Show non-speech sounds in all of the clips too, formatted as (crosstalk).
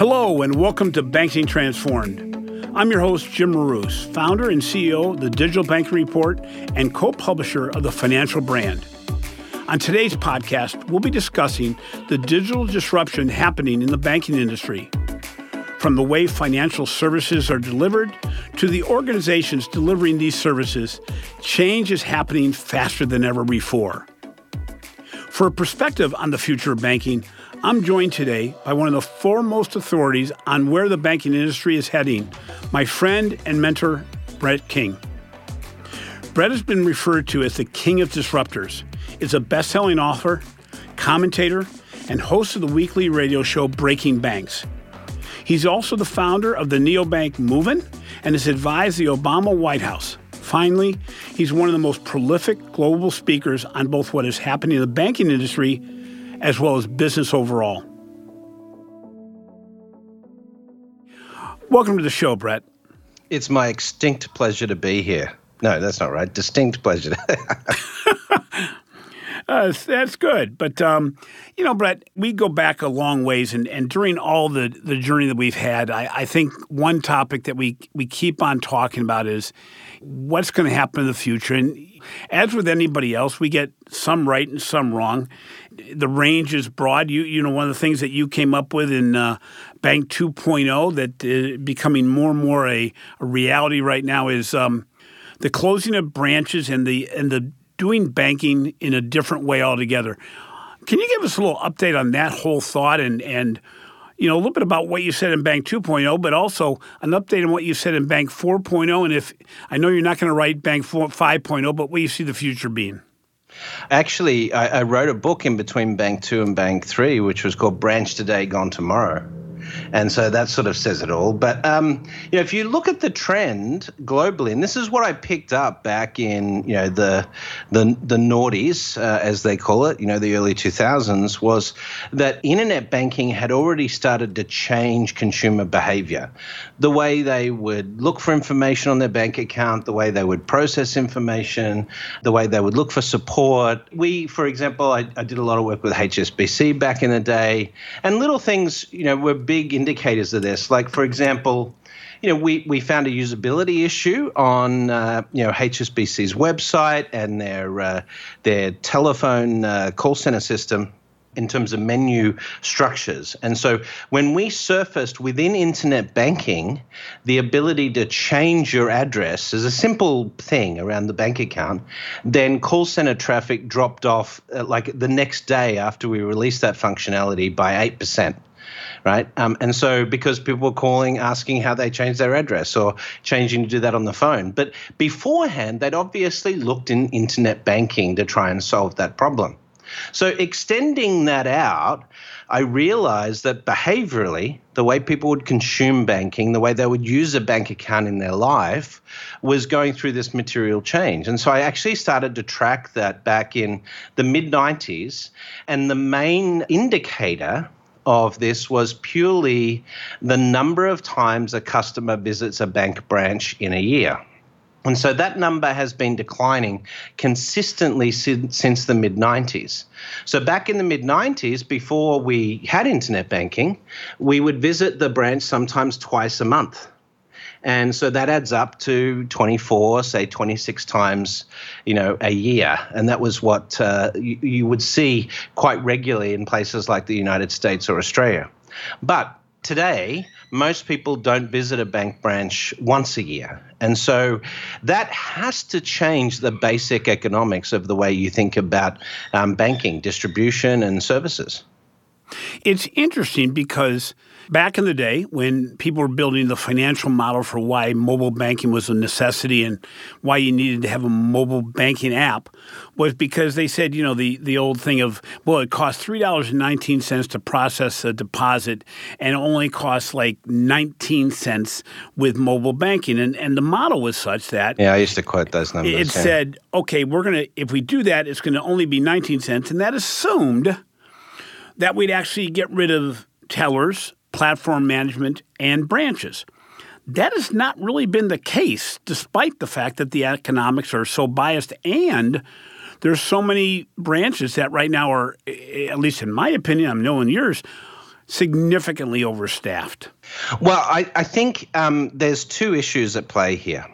Hello, and welcome to Banking Transformed. I'm your host, Jim Marous, founder and CEO of the Digital Banking Report and co publisher of the Financial Brand. On today's podcast, we'll be discussing the digital disruption happening in the banking industry. From the way financial services are delivered to the organizations delivering these services, change is happening faster than ever before. For a perspective on the future of banking, I'm joined today by one of the foremost authorities on where the banking industry is heading, my friend and mentor, Brett King. Brett has been referred to as the king of disruptors, is a best-selling author, commentator, and host of the weekly radio show Breaking Banks. He's also the founder of the neobank Moven and has advised the Obama White House. Finally, he's one of the most prolific global speakers on both what is happening in the banking industry as well as business overall. Welcome to the show, Brett. It's my extinct pleasure to be here. No, that's not right. Distinct pleasure. (laughs) uh, that's good. But, um, you know, Brett, we go back a long ways. And, and during all the, the journey that we've had, I, I think one topic that we, we keep on talking about is what's going to happen in the future. And as with anybody else, we get some right and some wrong. The range is broad. You you know one of the things that you came up with in uh, Bank 2.0 that is uh, becoming more and more a, a reality right now is um, the closing of branches and the and the doing banking in a different way altogether. Can you give us a little update on that whole thought and and you know, a little bit about what you said in Bank 2.0, but also an update on what you said in Bank 4.0. And if I know you're not going to write Bank 4, 5.0, but what you see the future being. Actually, I, I, wrote a book in between Bank 2 and Bank 3, which was called Branch Today, Gone Tomorrow and so that sort of says it all. But um, you know, if you look at the trend globally, and this is what I picked up back in you know the the the noughties, uh, as they call it, you know, the early 2000s, was that internet banking had already started to change consumer behavior, the way they would look for information on their bank account, the way they would process information, the way they would look for support. We, for example, I, I did a lot of work with HSBC back in the day, and little things, you know, were big indicators of this. Like, for example, you know, we, we found a usability issue on uh, you know HSBC's website and their uh, their telephone uh, call center system in terms of menu structures. And so when we surfaced within internet banking the ability to change your address as a simple thing around the bank account, then call center traffic dropped off uh, like the next day after we released that functionality by 8% right? Um, and so because people were calling, asking how they changed their address or changing to do that on the phone. But beforehand, they'd obviously looked in internet banking to try and solve that problem. So extending that out, I realized that behaviorally, the way people would consume banking, the way they would use a bank account in their life, was going through this material change. And so I actually started to track that back in the mid 90s. And the main indicator of this was purely the number of times a customer visits a bank branch in a year. And so that number has been declining consistently since, since the mid 90s. So, back in the mid 90s, before we had internet banking, we would visit the branch sometimes twice a month. And so that adds up to 24, say 26 times, you know, a year. And that was what uh, you, you would see quite regularly in places like the United States or Australia. But today, most people don't visit a bank branch once a year. And so that has to change the basic economics of the way you think about um, banking, distribution, and services. It's interesting because back in the day when people were building the financial model for why mobile banking was a necessity and why you needed to have a mobile banking app was because they said, you know, the, the old thing of, well, it costs $3.19 to process a deposit and only costs like 19 cents with mobile banking. And, and the model was such that. Yeah, I used to quote those numbers. It yeah. said, okay, we're going to, if we do that, it's going to only be 19 cents. And that assumed that we'd actually get rid of tellers, platform management, and branches. That has not really been the case, despite the fact that the economics are so biased and there's so many branches that right now are, at least in my opinion, I'm knowing yours, significantly overstaffed? Well, I, I think um, there's two issues at play here.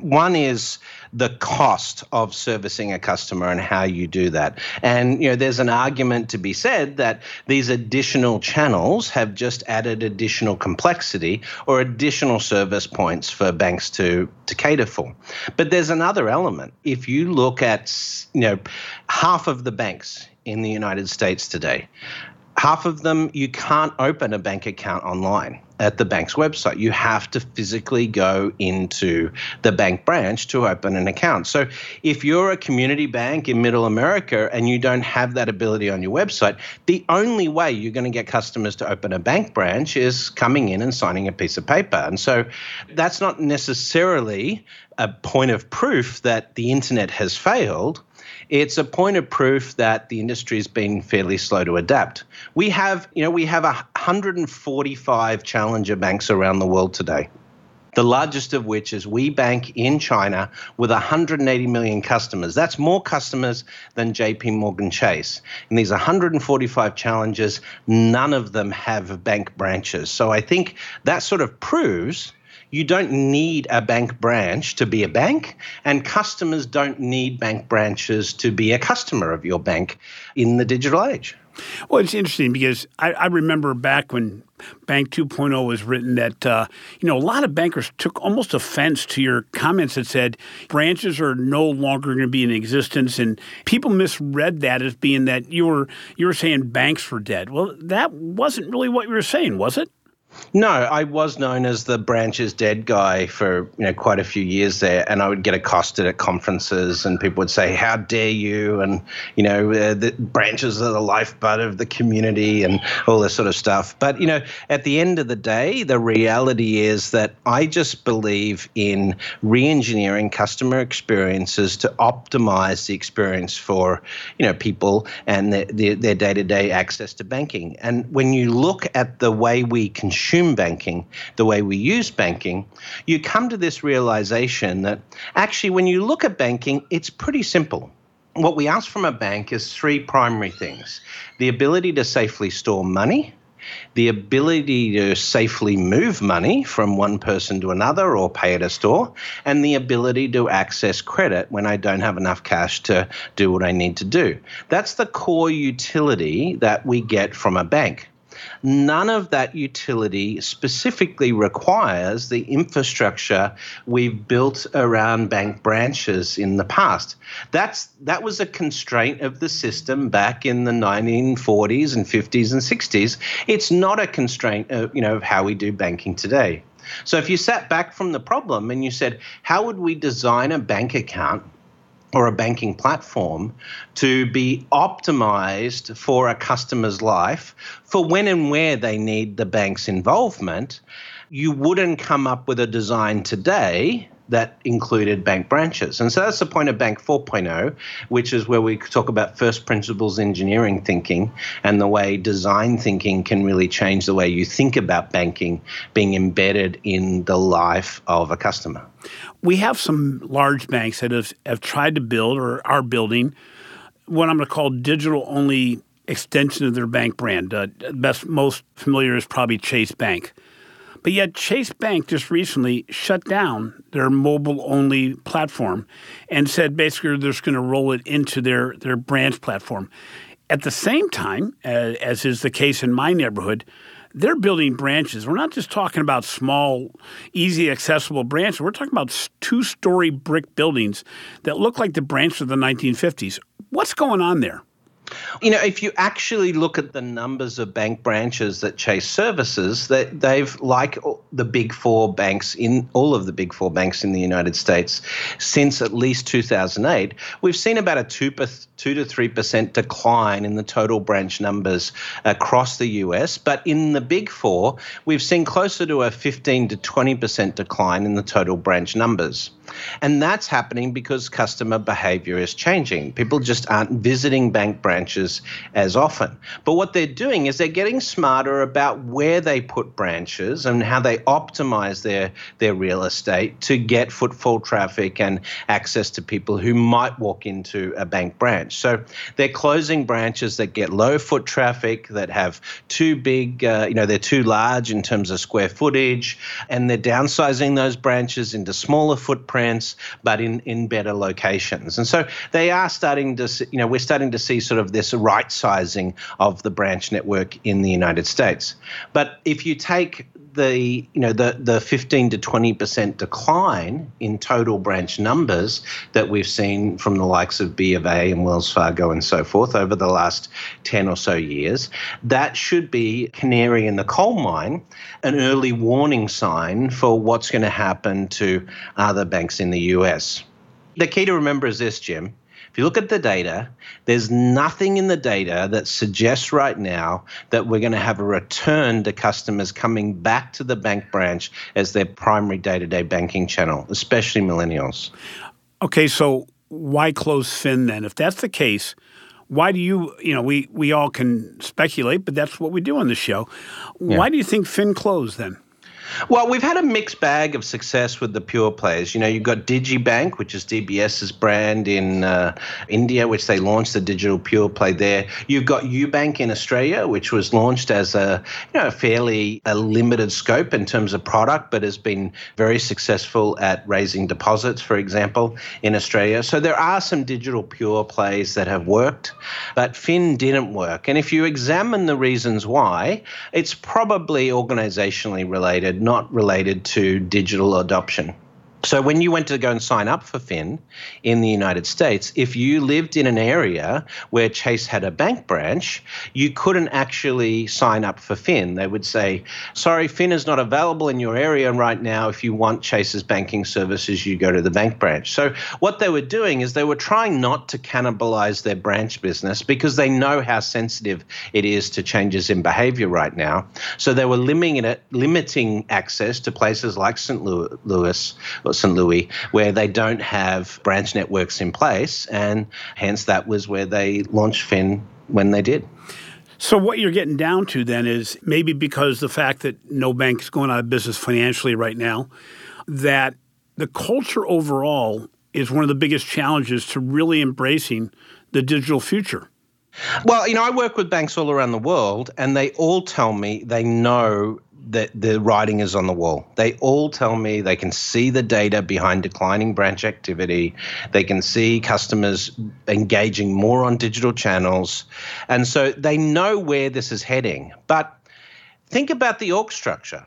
One is the cost of servicing a customer and how you do that. And you know, there's an argument to be said that these additional channels have just added additional complexity or additional service points for banks to to cater for. But there's another element. If you look at you know half of the banks in the United States today half of them you can't open a bank account online at the bank's website. You have to physically go into the bank branch to open an account. So if you're a community bank in middle America and you don't have that ability on your website, the only way you're going to get customers to open a bank branch is coming in and signing a piece of paper. And so that's not necessarily a point of proof that the internet has failed it's a point of proof that the industry has been fairly slow to adapt. We have, you know, we have 145 challenger banks around the world today. The largest of which is WeBank in China with 180 million customers. That's more customers than JP Morgan Chase. And these 145 challengers, none of them have bank branches. So I think that sort of proves you don't need a bank branch to be a bank, and customers don't need bank branches to be a customer of your bank in the digital age. Well, it's interesting because I, I remember back when Bank 2.0 was written that, uh, you know, a lot of bankers took almost offense to your comments that said branches are no longer going to be in existence. And people misread that as being that you were, you were saying banks were dead. Well, that wasn't really what you were saying, was it? No, I was known as the branches dead guy for you know quite a few years there, and I would get accosted at conferences, and people would say, "How dare you?" and you know, uh, the branches are the lifeblood of the community, and all this sort of stuff. But you know, at the end of the day, the reality is that I just believe in re-engineering customer experiences to optimize the experience for you know people and their, their day-to-day access to banking. And when you look at the way we consume consume banking, the way we use banking, you come to this realization that actually, when you look at banking, it's pretty simple. What we ask from a bank is three primary things the ability to safely store money, the ability to safely move money from one person to another or pay at a store, and the ability to access credit when I don't have enough cash to do what I need to do. That's the core utility that we get from a bank. None of that utility specifically requires the infrastructure we've built around bank branches in the past. That's that was a constraint of the system back in the 1940s and 50s and 60s. It's not a constraint of, you know, of how we do banking today. So if you sat back from the problem and you said, how would we design a bank account or a banking platform to be optimized for a customer's life for when and where they need the bank's involvement, you wouldn't come up with a design today that included bank branches. And so that's the point of Bank 4.0, which is where we talk about first principles engineering thinking and the way design thinking can really change the way you think about banking being embedded in the life of a customer. We have some large banks that have, have tried to build or are building what I'm going to call digital only extension of their bank brand. Uh, best most familiar is probably Chase Bank. But yet, Chase Bank just recently shut down their mobile only platform and said basically they're just going to roll it into their, their branch platform. At the same time, as, as is the case in my neighborhood, they're building branches. We're not just talking about small, easy accessible branches. We're talking about two story brick buildings that look like the branch of the 1950s. What's going on there? You know, if you actually look at the numbers of bank branches that Chase services, that they've like the big four banks in all of the big four banks in the United States since at least 2008, we've seen about a two, per, two to three percent decline in the total branch numbers across the US. But in the big four, we've seen closer to a 15 to 20 percent decline in the total branch numbers. And that's happening because customer behavior is changing. People just aren't visiting bank branches as often. But what they're doing is they're getting smarter about where they put branches and how they optimize their, their real estate to get footfall traffic and access to people who might walk into a bank branch. So they're closing branches that get low foot traffic, that have too big, uh, you know, they're too large in terms of square footage, and they're downsizing those branches into smaller footprints, but in, in better locations. And so they are starting to, you know, we're starting to see sort of this right sizing of the branch network in the United States. But if you take the you know the the 15 to 20 percent decline in total branch numbers that we've seen from the likes of B of A and Wells Fargo and so forth over the last 10 or so years, that should be canary in the coal mine, an early warning sign for what's going to happen to other banks in the US. The key to remember is this, Jim if you look at the data, there's nothing in the data that suggests right now that we're going to have a return to customers coming back to the bank branch as their primary day to day banking channel, especially millennials. Okay, so why close Fin then? If that's the case, why do you, you know, we, we all can speculate, but that's what we do on the show. Yeah. Why do you think Fin closed then? Well, we've had a mixed bag of success with the pure players. You know, you've got DigiBank, which is DBS's brand in uh, India, which they launched the digital pure play there. You've got UBank in Australia, which was launched as a you know fairly a limited scope in terms of product, but has been very successful at raising deposits, for example, in Australia. So there are some digital pure plays that have worked, but Fin didn't work. And if you examine the reasons why, it's probably organizationally related not related to digital adoption. So when you went to go and sign up for Fin in the United States, if you lived in an area where Chase had a bank branch, you couldn't actually sign up for Fin. They would say, sorry, Fin is not available in your area right now. If you want Chase's banking services, you go to the bank branch. So what they were doing is they were trying not to cannibalize their branch business because they know how sensitive it is to changes in behavior right now. So they were limiting it, limiting access to places like St. Louis St. Louis, where they don't have branch networks in place. And hence that was where they launched Fin when they did. So what you're getting down to then is maybe because the fact that no bank is going out of business financially right now, that the culture overall is one of the biggest challenges to really embracing the digital future. Well, you know, I work with banks all around the world, and they all tell me they know that the writing is on the wall. They all tell me they can see the data behind declining branch activity. They can see customers engaging more on digital channels. And so they know where this is heading. But think about the org structure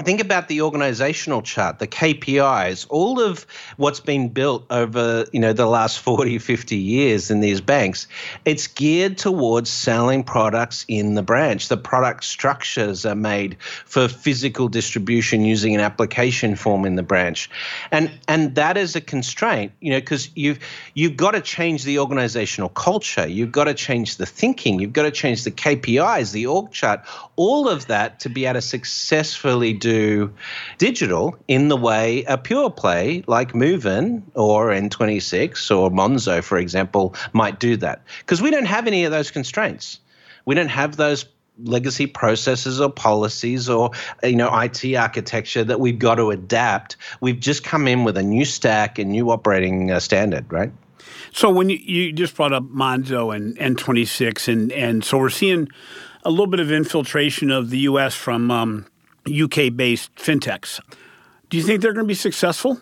think about the organizational chart the kpis all of what's been built over you know the last 40 50 years in these banks it's geared towards selling products in the branch. The product structures are made for physical distribution using an application form in the branch. And and that is a constraint you know because you've you've got to change the organizational culture. You've got to change the thinking. You've got to change the kpis the org chart all of that to be able to successfully do digital in the way a pure play like Moven or N26 or Monzo, for example, might do that. Because we don't have any of those constraints. We don't have those legacy processes or policies or you know IT architecture that we've got to adapt. We've just come in with a new stack and new operating uh, standard, right? So when you, you just brought up Monzo and N26 and and so we're seeing a little bit of infiltration of the U.S. from um, UK based fintechs. Do you think they're going to be successful?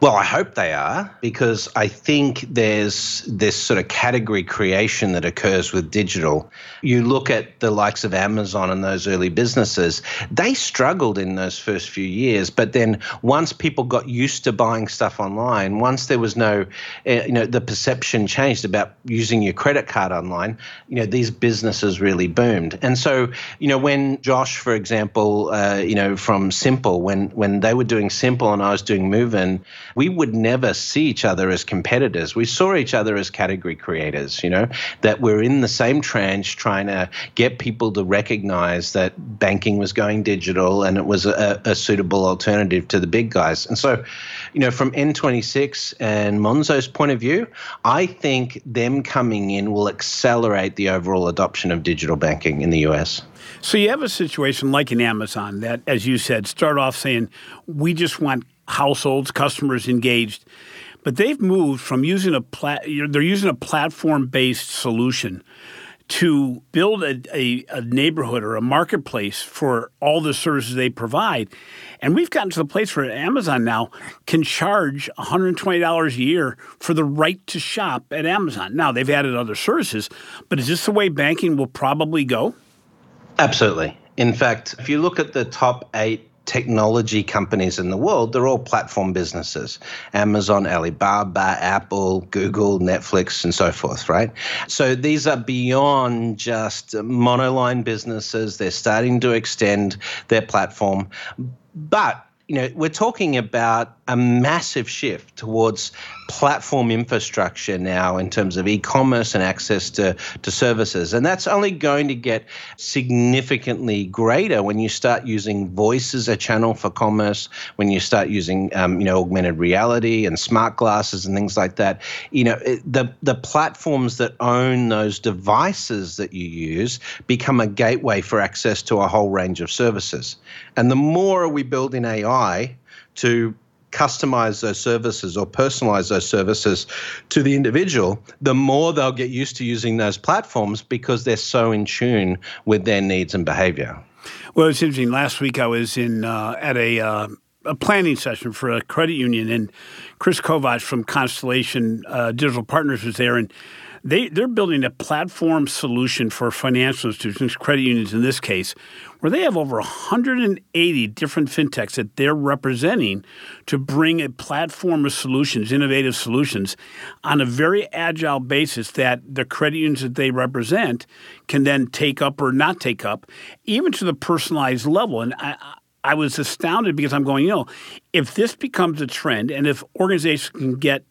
Well, I hope they are because I think there's this sort of category creation that occurs with digital. You look at the likes of Amazon and those early businesses, they struggled in those first few years, but then once people got used to buying stuff online, once there was no, eh, you know, the perception changed about using your credit card online, you know, these businesses really boomed. And so, you know, when Josh, for example, uh, you know, from Simple, when when they were doing Simple and I was doing Moven, we would never see each other as competitors. We saw each other as category creators, you know, that we're in the same trench trying to get people to recognize that banking was going digital and it was a, a suitable alternative to the big guys. And so, you know, from N26 and Monzo's point of view, I think them coming in will accelerate the overall adoption of digital banking in the US. So you have a situation like in Amazon that, as you said, start off saying, we just want households, customers engaged. But they've moved from using a plat, they're using a platform-based solution to build a, a, a, neighborhood or a marketplace for all the services they provide. And we've gotten to the place where Amazon now can charge $120 a year for the right to shop at Amazon. Now, they've added other services, but is this the way banking will probably go? Absolutely. In fact, if you look at the top eight technology companies in the world, they're all platform businesses Amazon, Alibaba, Apple, Google, Netflix, and so forth, right? So these are beyond just monoline businesses. They're starting to extend their platform. But you know, we're talking about a massive shift towards platform infrastructure now in terms of e-commerce and access to, to services. And that's only going to get significantly greater when you start using voice as a channel for commerce, when you start using um, you know augmented reality and smart glasses and things like that. You know, it, the the platforms that own those devices that you use become a gateway for access to a whole range of services. And the more we build in AI to customize those services or personalize those services to the individual, the more they'll get used to using those platforms because they're so in tune with their needs and behavior. Well, it's interesting. Last week I was in uh, at a uh, a planning session for a credit union, and Chris Kovac from Constellation uh, Digital Partners was there, and they, they're building a platform solution for financial institutions, credit unions in this case, where they have over 180 different fintechs that they're representing to bring a platform of solutions, innovative solutions, on a very agile basis that the credit unions that they represent can then take up or not take up, even to the personalized level. And I, I was astounded because I'm going, you know, if this becomes a trend and if organizations can get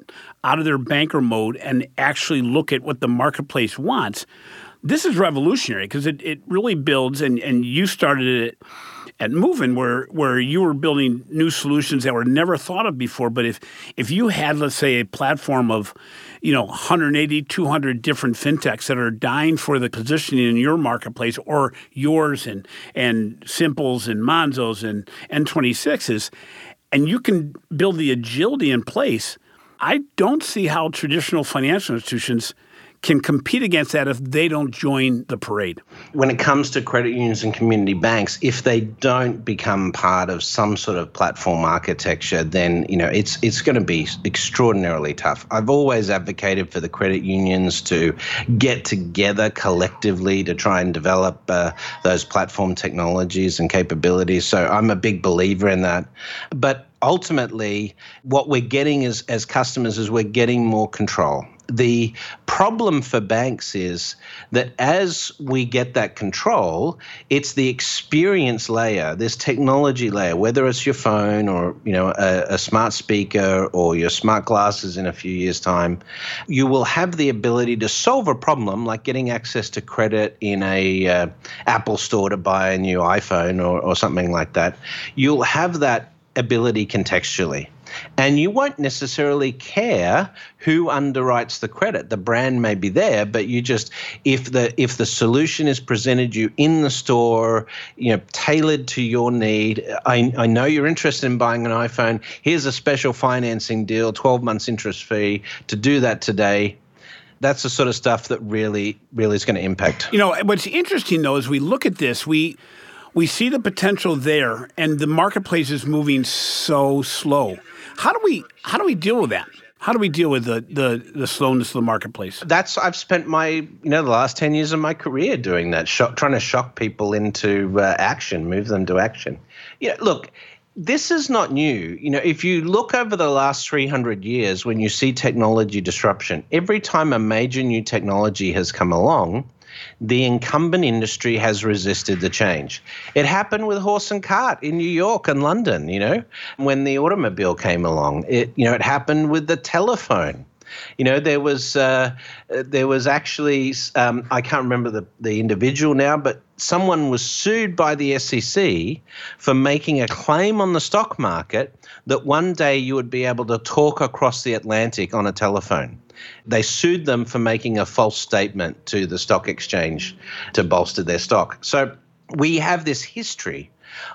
out of their banker mode and actually look at what the marketplace wants, this is revolutionary because it, it really builds, and, and you started it at Moven where where you were building new solutions that were never thought of before. But if if you had, let's say, a platform of you know 180 200 different fintechs that are dying for the positioning in your marketplace or yours and and simples and monzos and n26s and you can build the agility in place. I don't see how traditional financial institutions can compete against that if they don't join the parade. When it comes to credit unions and community banks, if they don't become part of some sort of platform architecture, then you know it's it's going to be extraordinarily tough. I've always advocated for the credit unions to get together collectively to try and develop uh, those platform technologies and capabilities. So I'm a big believer in that. But ultimately, what we're getting as, as customers is we're getting more control the problem for banks is that as we get that control, it's the experience layer, this technology layer, whether it's your phone or you know a, a, smart speaker or your smart glasses in a few years' time, you will have the ability to solve a problem like getting access to credit in a uh, Apple store to buy a new iPhone or, or something like that. You'll have that ability contextually. And you won't necessarily care who underwrites the credit. The brand may be there, but you just if the if the solution is presented you in the store, you know, tailored to your need. I, I know you're interested in buying an iPhone. Here's a special financing deal, 12 months interest fee. To do that today, that's the sort of stuff that really, really is going to impact. You know, what's interesting though is we look at this, we we see the potential there, and the marketplace is moving so slow. How do we how do we deal with that? How do we deal with the, the, the slowness of the marketplace? That's I've spent my you know the last ten years of my career doing that, shock, trying to shock people into uh, action, move them to action. Yeah, look, this is not new. You know, if you look over the last 300 years, when you see technology disruption, every time a major new technology has come along, the incumbent industry has resisted the change. It happened with horse and cart in New York and London, you know, when the automobile came along. It, you know, it happened with the telephone. You know, there was uh, there was actually um, I can't remember the the individual now, but someone was sued by the SEC for making a claim on the stock market that one day you would be able to talk across the Atlantic on a telephone. They sued them for making a false statement to the stock exchange to bolster their stock. So we have this history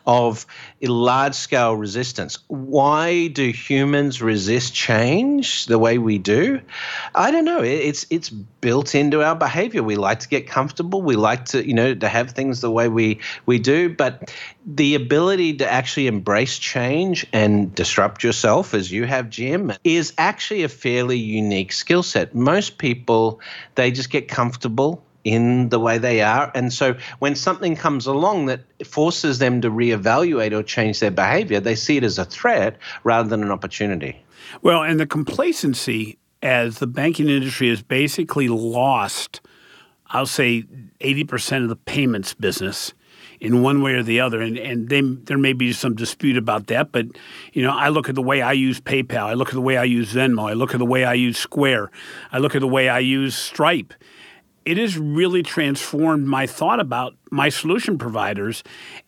of large scale resistance. Why do humans resist change the way we do? I don't know. It's it's built into our behavior. We like to get comfortable. We like to, you know, to have things the way we we do, but the ability to actually embrace change and disrupt yourself as you have Jim is actually a fairly unique skill set. Most people they just get comfortable in the way they are. And so when something comes along that forces them to reevaluate or change their behavior, they see it as a threat rather than an opportunity. Well, and the complacency as the banking industry has basically lost, I'll say, 80% of the payments business in one way or the other. And, and they, there may be some dispute about that, but you know, I look at the way I use PayPal, I look at the way I use Venmo, I look at the way I use Square, I look at the way I use Stripe it has really transformed my thought about my solution providers.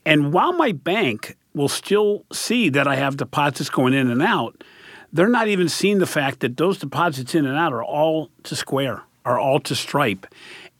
And while my bank will still see that I have deposits going in and out, they're not even seeing the fact that those deposits in and out are all to Square, are all to Stripe.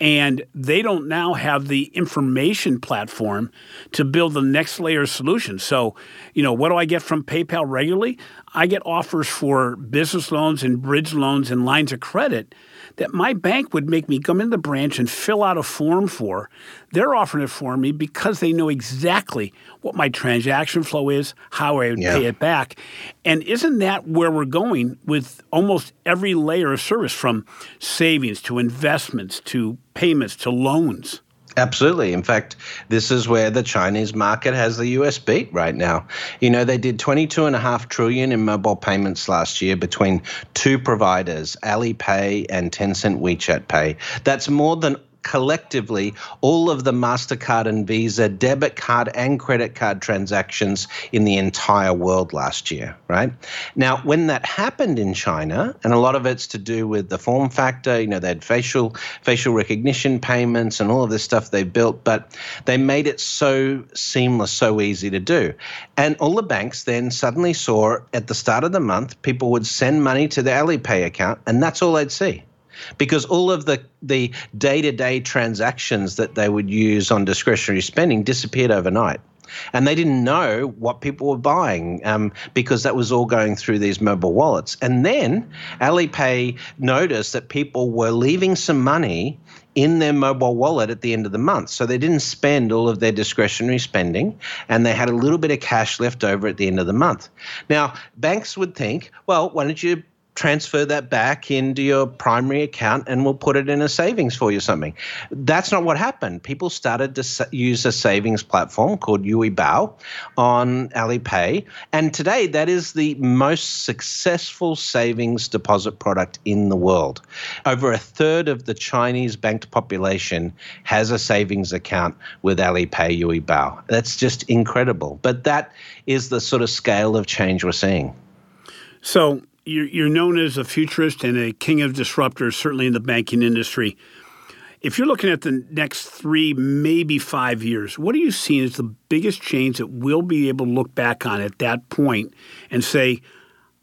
And they don't now have the information platform to build the next layer of solutions. So, you know, what do I get from PayPal regularly? I get offers for business loans and bridge loans and lines of credit that my bank would make me come in the branch and fill out a form for. They're offering it for me because they know exactly what my transaction flow is, how I would yeah. pay it back. And isn't that where we're going with almost every layer of service from savings to investments to payments to loans? Absolutely. In fact, this is where the Chinese market has the US beat right now. You know, they did 22.5 trillion in mobile payments last year between two providers, Alipay and Tencent WeChat Pay. That's more than collectively all of the MasterCard and Visa debit card and credit card transactions in the entire world last year, right? Now, when that happened in China, and a lot of it's to do with the form factor, you know, they had facial facial recognition payments and all of this stuff they built, but they made it so seamless, so easy to do. And all the banks then suddenly saw at the start of the month, people would send money to their Alipay account, and that's all they'd see because all of the the day-to-day transactions that they would use on discretionary spending disappeared overnight and they didn't know what people were buying um, because that was all going through these mobile wallets. And then Alipay noticed that people were leaving some money in their mobile wallet at the end of the month. So they didn't spend all of their discretionary spending and they had a little bit of cash left over at the end of the month. Now, banks would think, well, why don't you transfer that back into your primary account and we'll put it in a savings for you something. That's not what happened. People started to use a savings platform called Yu'e Bao on Alipay. And today that is the most successful savings deposit product in the world. Over a third of the Chinese banked population has a savings account with Alipay Yu'e Bao. That's just incredible. But that is the sort of scale of change we're seeing. So you're, you're known as a futurist and a king of disruptors, certainly in the banking industry. If you're looking at the next three, maybe five years, what are you seeing as the biggest change that we'll be able to look back on at that point and say,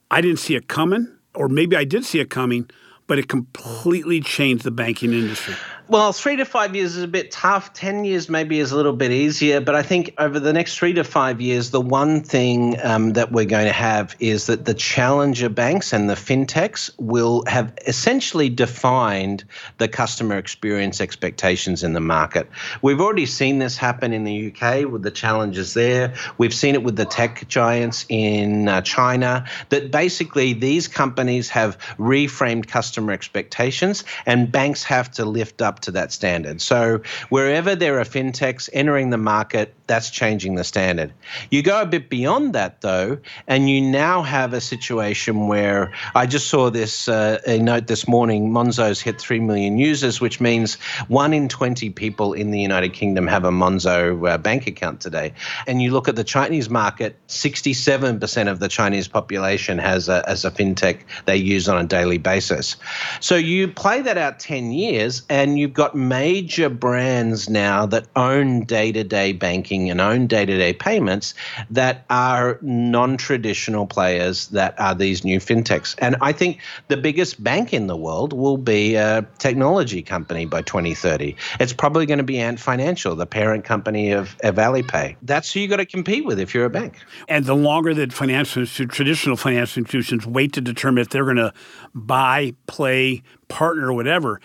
I didn't see it coming, or maybe I did see it coming, but it completely changed the banking industry? Well, three to five years is a bit tough. 10 years maybe is a little bit easier. But I think over the next three to five years, the one thing um, that we're going to have is that the challenger banks and the fintechs will have essentially defined the customer experience expectations in the market. We've already seen this happen in the UK with the challenges there. We've seen it with the tech giants in uh, China, that basically these companies have reframed customer expectations and banks have to lift up to that standard. So wherever there are fintechs entering the market, that's changing the standard. You go a bit beyond that, though, and you now have a situation where I just saw this uh, a note this morning Monzo's hit 3 million users, which means one in 20 people in the United Kingdom have a Monzo uh, bank account today. And you look at the Chinese market, 67% of the Chinese population has a, as a fintech they use on a daily basis. So you play that out 10 years, and you've got major brands now that own day to day banking and own day to day payments that are non traditional players that are these new fintechs. And I think the biggest bank in the world will be a technology company by 2030. It's probably going to be Ant Financial, the parent company of, of Alipay. That's who you got to compete with if you're a bank. And the longer that financial traditional financial institutions wait to determine if they're going to buy, play, partner, whatever,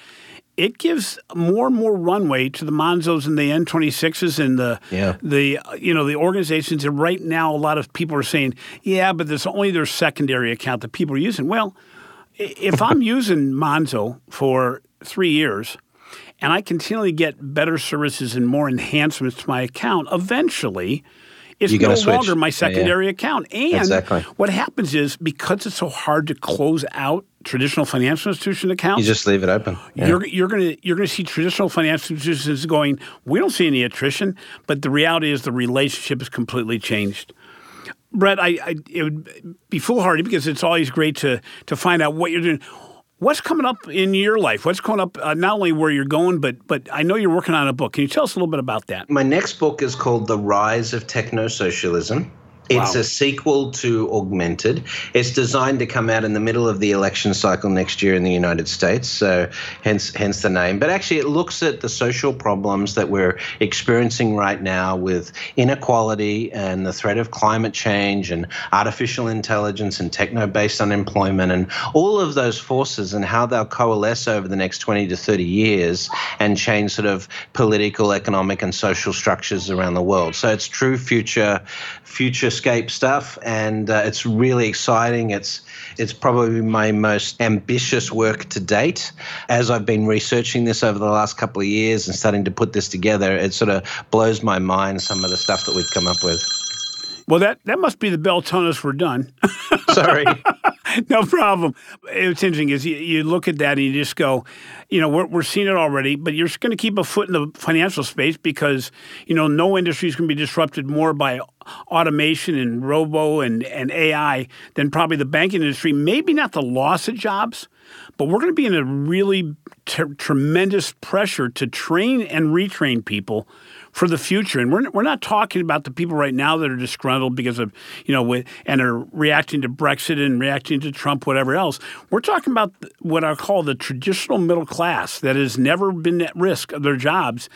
it gives more and more runway to the Monzos and the N26s and the yeah. the uh, you know the organizations. And right now, a lot of people are saying, "Yeah, but there's only their secondary account that people are using." Well, if I'm (laughs) using Monzo for three years and I continually get better services and more enhancements to my account, eventually it's no switch. longer my secondary yeah, yeah. account. And exactly. what happens is because it's so hard to close out traditional financial institution accounts, you just leave it open. Yeah. You're you're gonna you're gonna see traditional financial institutions going. We don't see any attrition, but the reality is the relationship is completely changed. Brett, I, I it would be foolhardy because it's always great to to find out what you're doing. What's coming up in your life? What's coming up uh, not only where you're going, but but I know you're working on a book. Can you tell us a little bit about that? My next book is called The Rise of Techno Socialism. It's wow. a sequel to Augmented. It's designed to come out in the middle of the election cycle next year in the United States, so hence hence the name. But actually, it looks at the social problems that we're experiencing right now with inequality and the threat of climate change and artificial intelligence and techno-based unemployment and all of those forces and how they'll coalesce over the next 20 to 30 years and change sort of political, economic, and social structures around the world. So it's true future future Escape stuff, and uh, it's really exciting. It's it's probably my most ambitious work to date. As I've been researching this over the last couple of years and starting to put this together, it sort of blows my mind some of the stuff that we've come up with. Well, that, that must be the bell telling us we're done. Sorry. (laughs) (laughs) no problem. It's interesting is you, you, look at that and you just go, you know, we're, we're seeing it already, but you're just going to keep a foot in the financial space because, you know, no industry is going to be disrupted more by automation and robo and, and AI than probably the banking industry. Maybe not the loss of jobs, but we're going to be in a really t- tremendous pressure to train and retrain people for the future. And we're, we're not talking about the people right now that are disgruntled because of, you know, with, and are reacting to Brexit and reacting to Trump, whatever else. We're talking about what I call the traditional middle class that has never been at risk of their jobs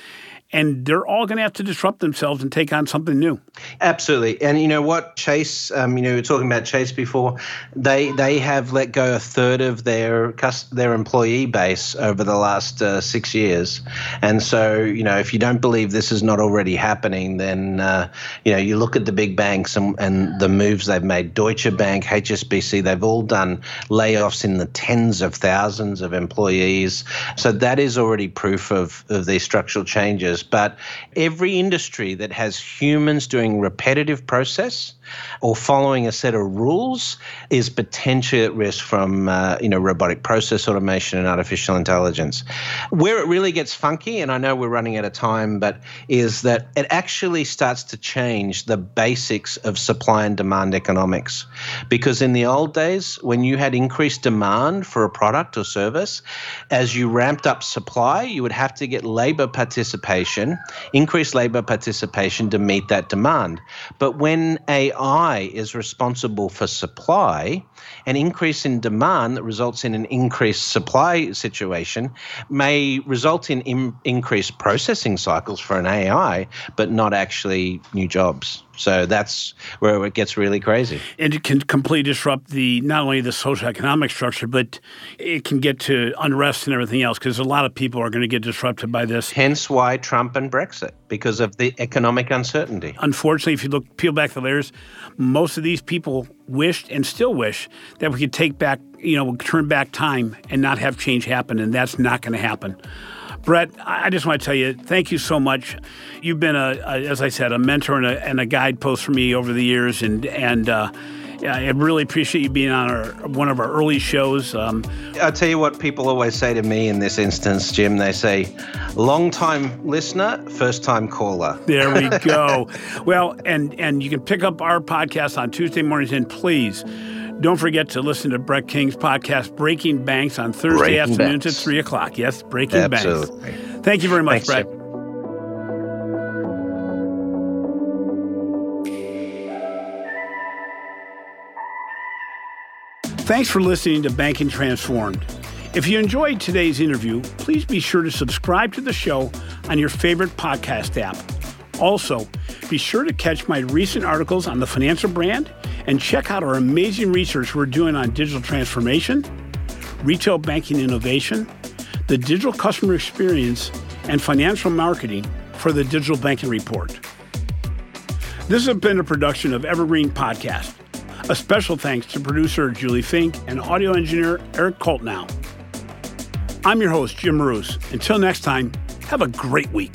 and they're all going to have to disrupt themselves and take on something new. Absolutely, and you know what, Chase? Um, you know, we were talking about Chase before. They they have let go a third of their their employee base over the last uh, six years, and so you know, if you don't believe this is not already happening, then uh, you know, you look at the big banks and, and the moves they've made. Deutsche Bank, HSBC, they've all done layoffs in the tens of thousands of employees. So that is already proof of of these structural changes but every industry that has humans doing repetitive process or following a set of rules is potentially at risk from uh, you know robotic process automation and artificial intelligence. Where it really gets funky, and I know we're running out of time, but is that it actually starts to change the basics of supply and demand economics. Because in the old days, when you had increased demand for a product or service, as you ramped up supply, you would have to get labor participation, increase labor participation to meet that demand. But when a AI is responsible for supply, an increase in demand that results in an increased supply situation may result in, in increased processing cycles for an AI, but not actually new jobs. So that's where it gets really crazy. And it can completely disrupt the not only the social economic structure, but it can get to unrest and everything else because a lot of people are going to get disrupted by this. Hence why Trump and Brexit, because of the economic uncertainty. Unfortunately, if you look peel back the layers, most of these people wished and still wish that we could take back, you know, turn back time and not have change happen, and that's not going to happen. Brett, I just want to tell you, thank you so much. You've been a, a as I said, a mentor and a, and a, guidepost for me over the years, and and. Uh, I really appreciate you being on our one of our early shows. Um, I'll tell you what people always say to me in this instance, Jim. They say, "Long time listener, first time caller." There we (laughs) go. well, and and you can pick up our podcast on Tuesday mornings, and please don't forget to listen to Brett King's podcast, Breaking Banks, on Thursday Breaking afternoons banks. at 3 o'clock. Yes, Breaking Absolutely. Banks. Thank you very much, Thanks, Brett. Jim. Thanks for listening to Banking Transformed. If you enjoyed today's interview, please be sure to subscribe to the show on your favorite podcast app. Also, be sure to catch my recent articles on the financial brand and check out our amazing research we're doing on digital transformation, retail banking innovation, the digital customer experience, and financial marketing for the Digital Banking Report. This has been a production of Evergreen Podcast. A special thanks to producer Julie Fink and audio engineer Eric Koltnow. I'm your host, Jim Marous. Until next time, have a great week.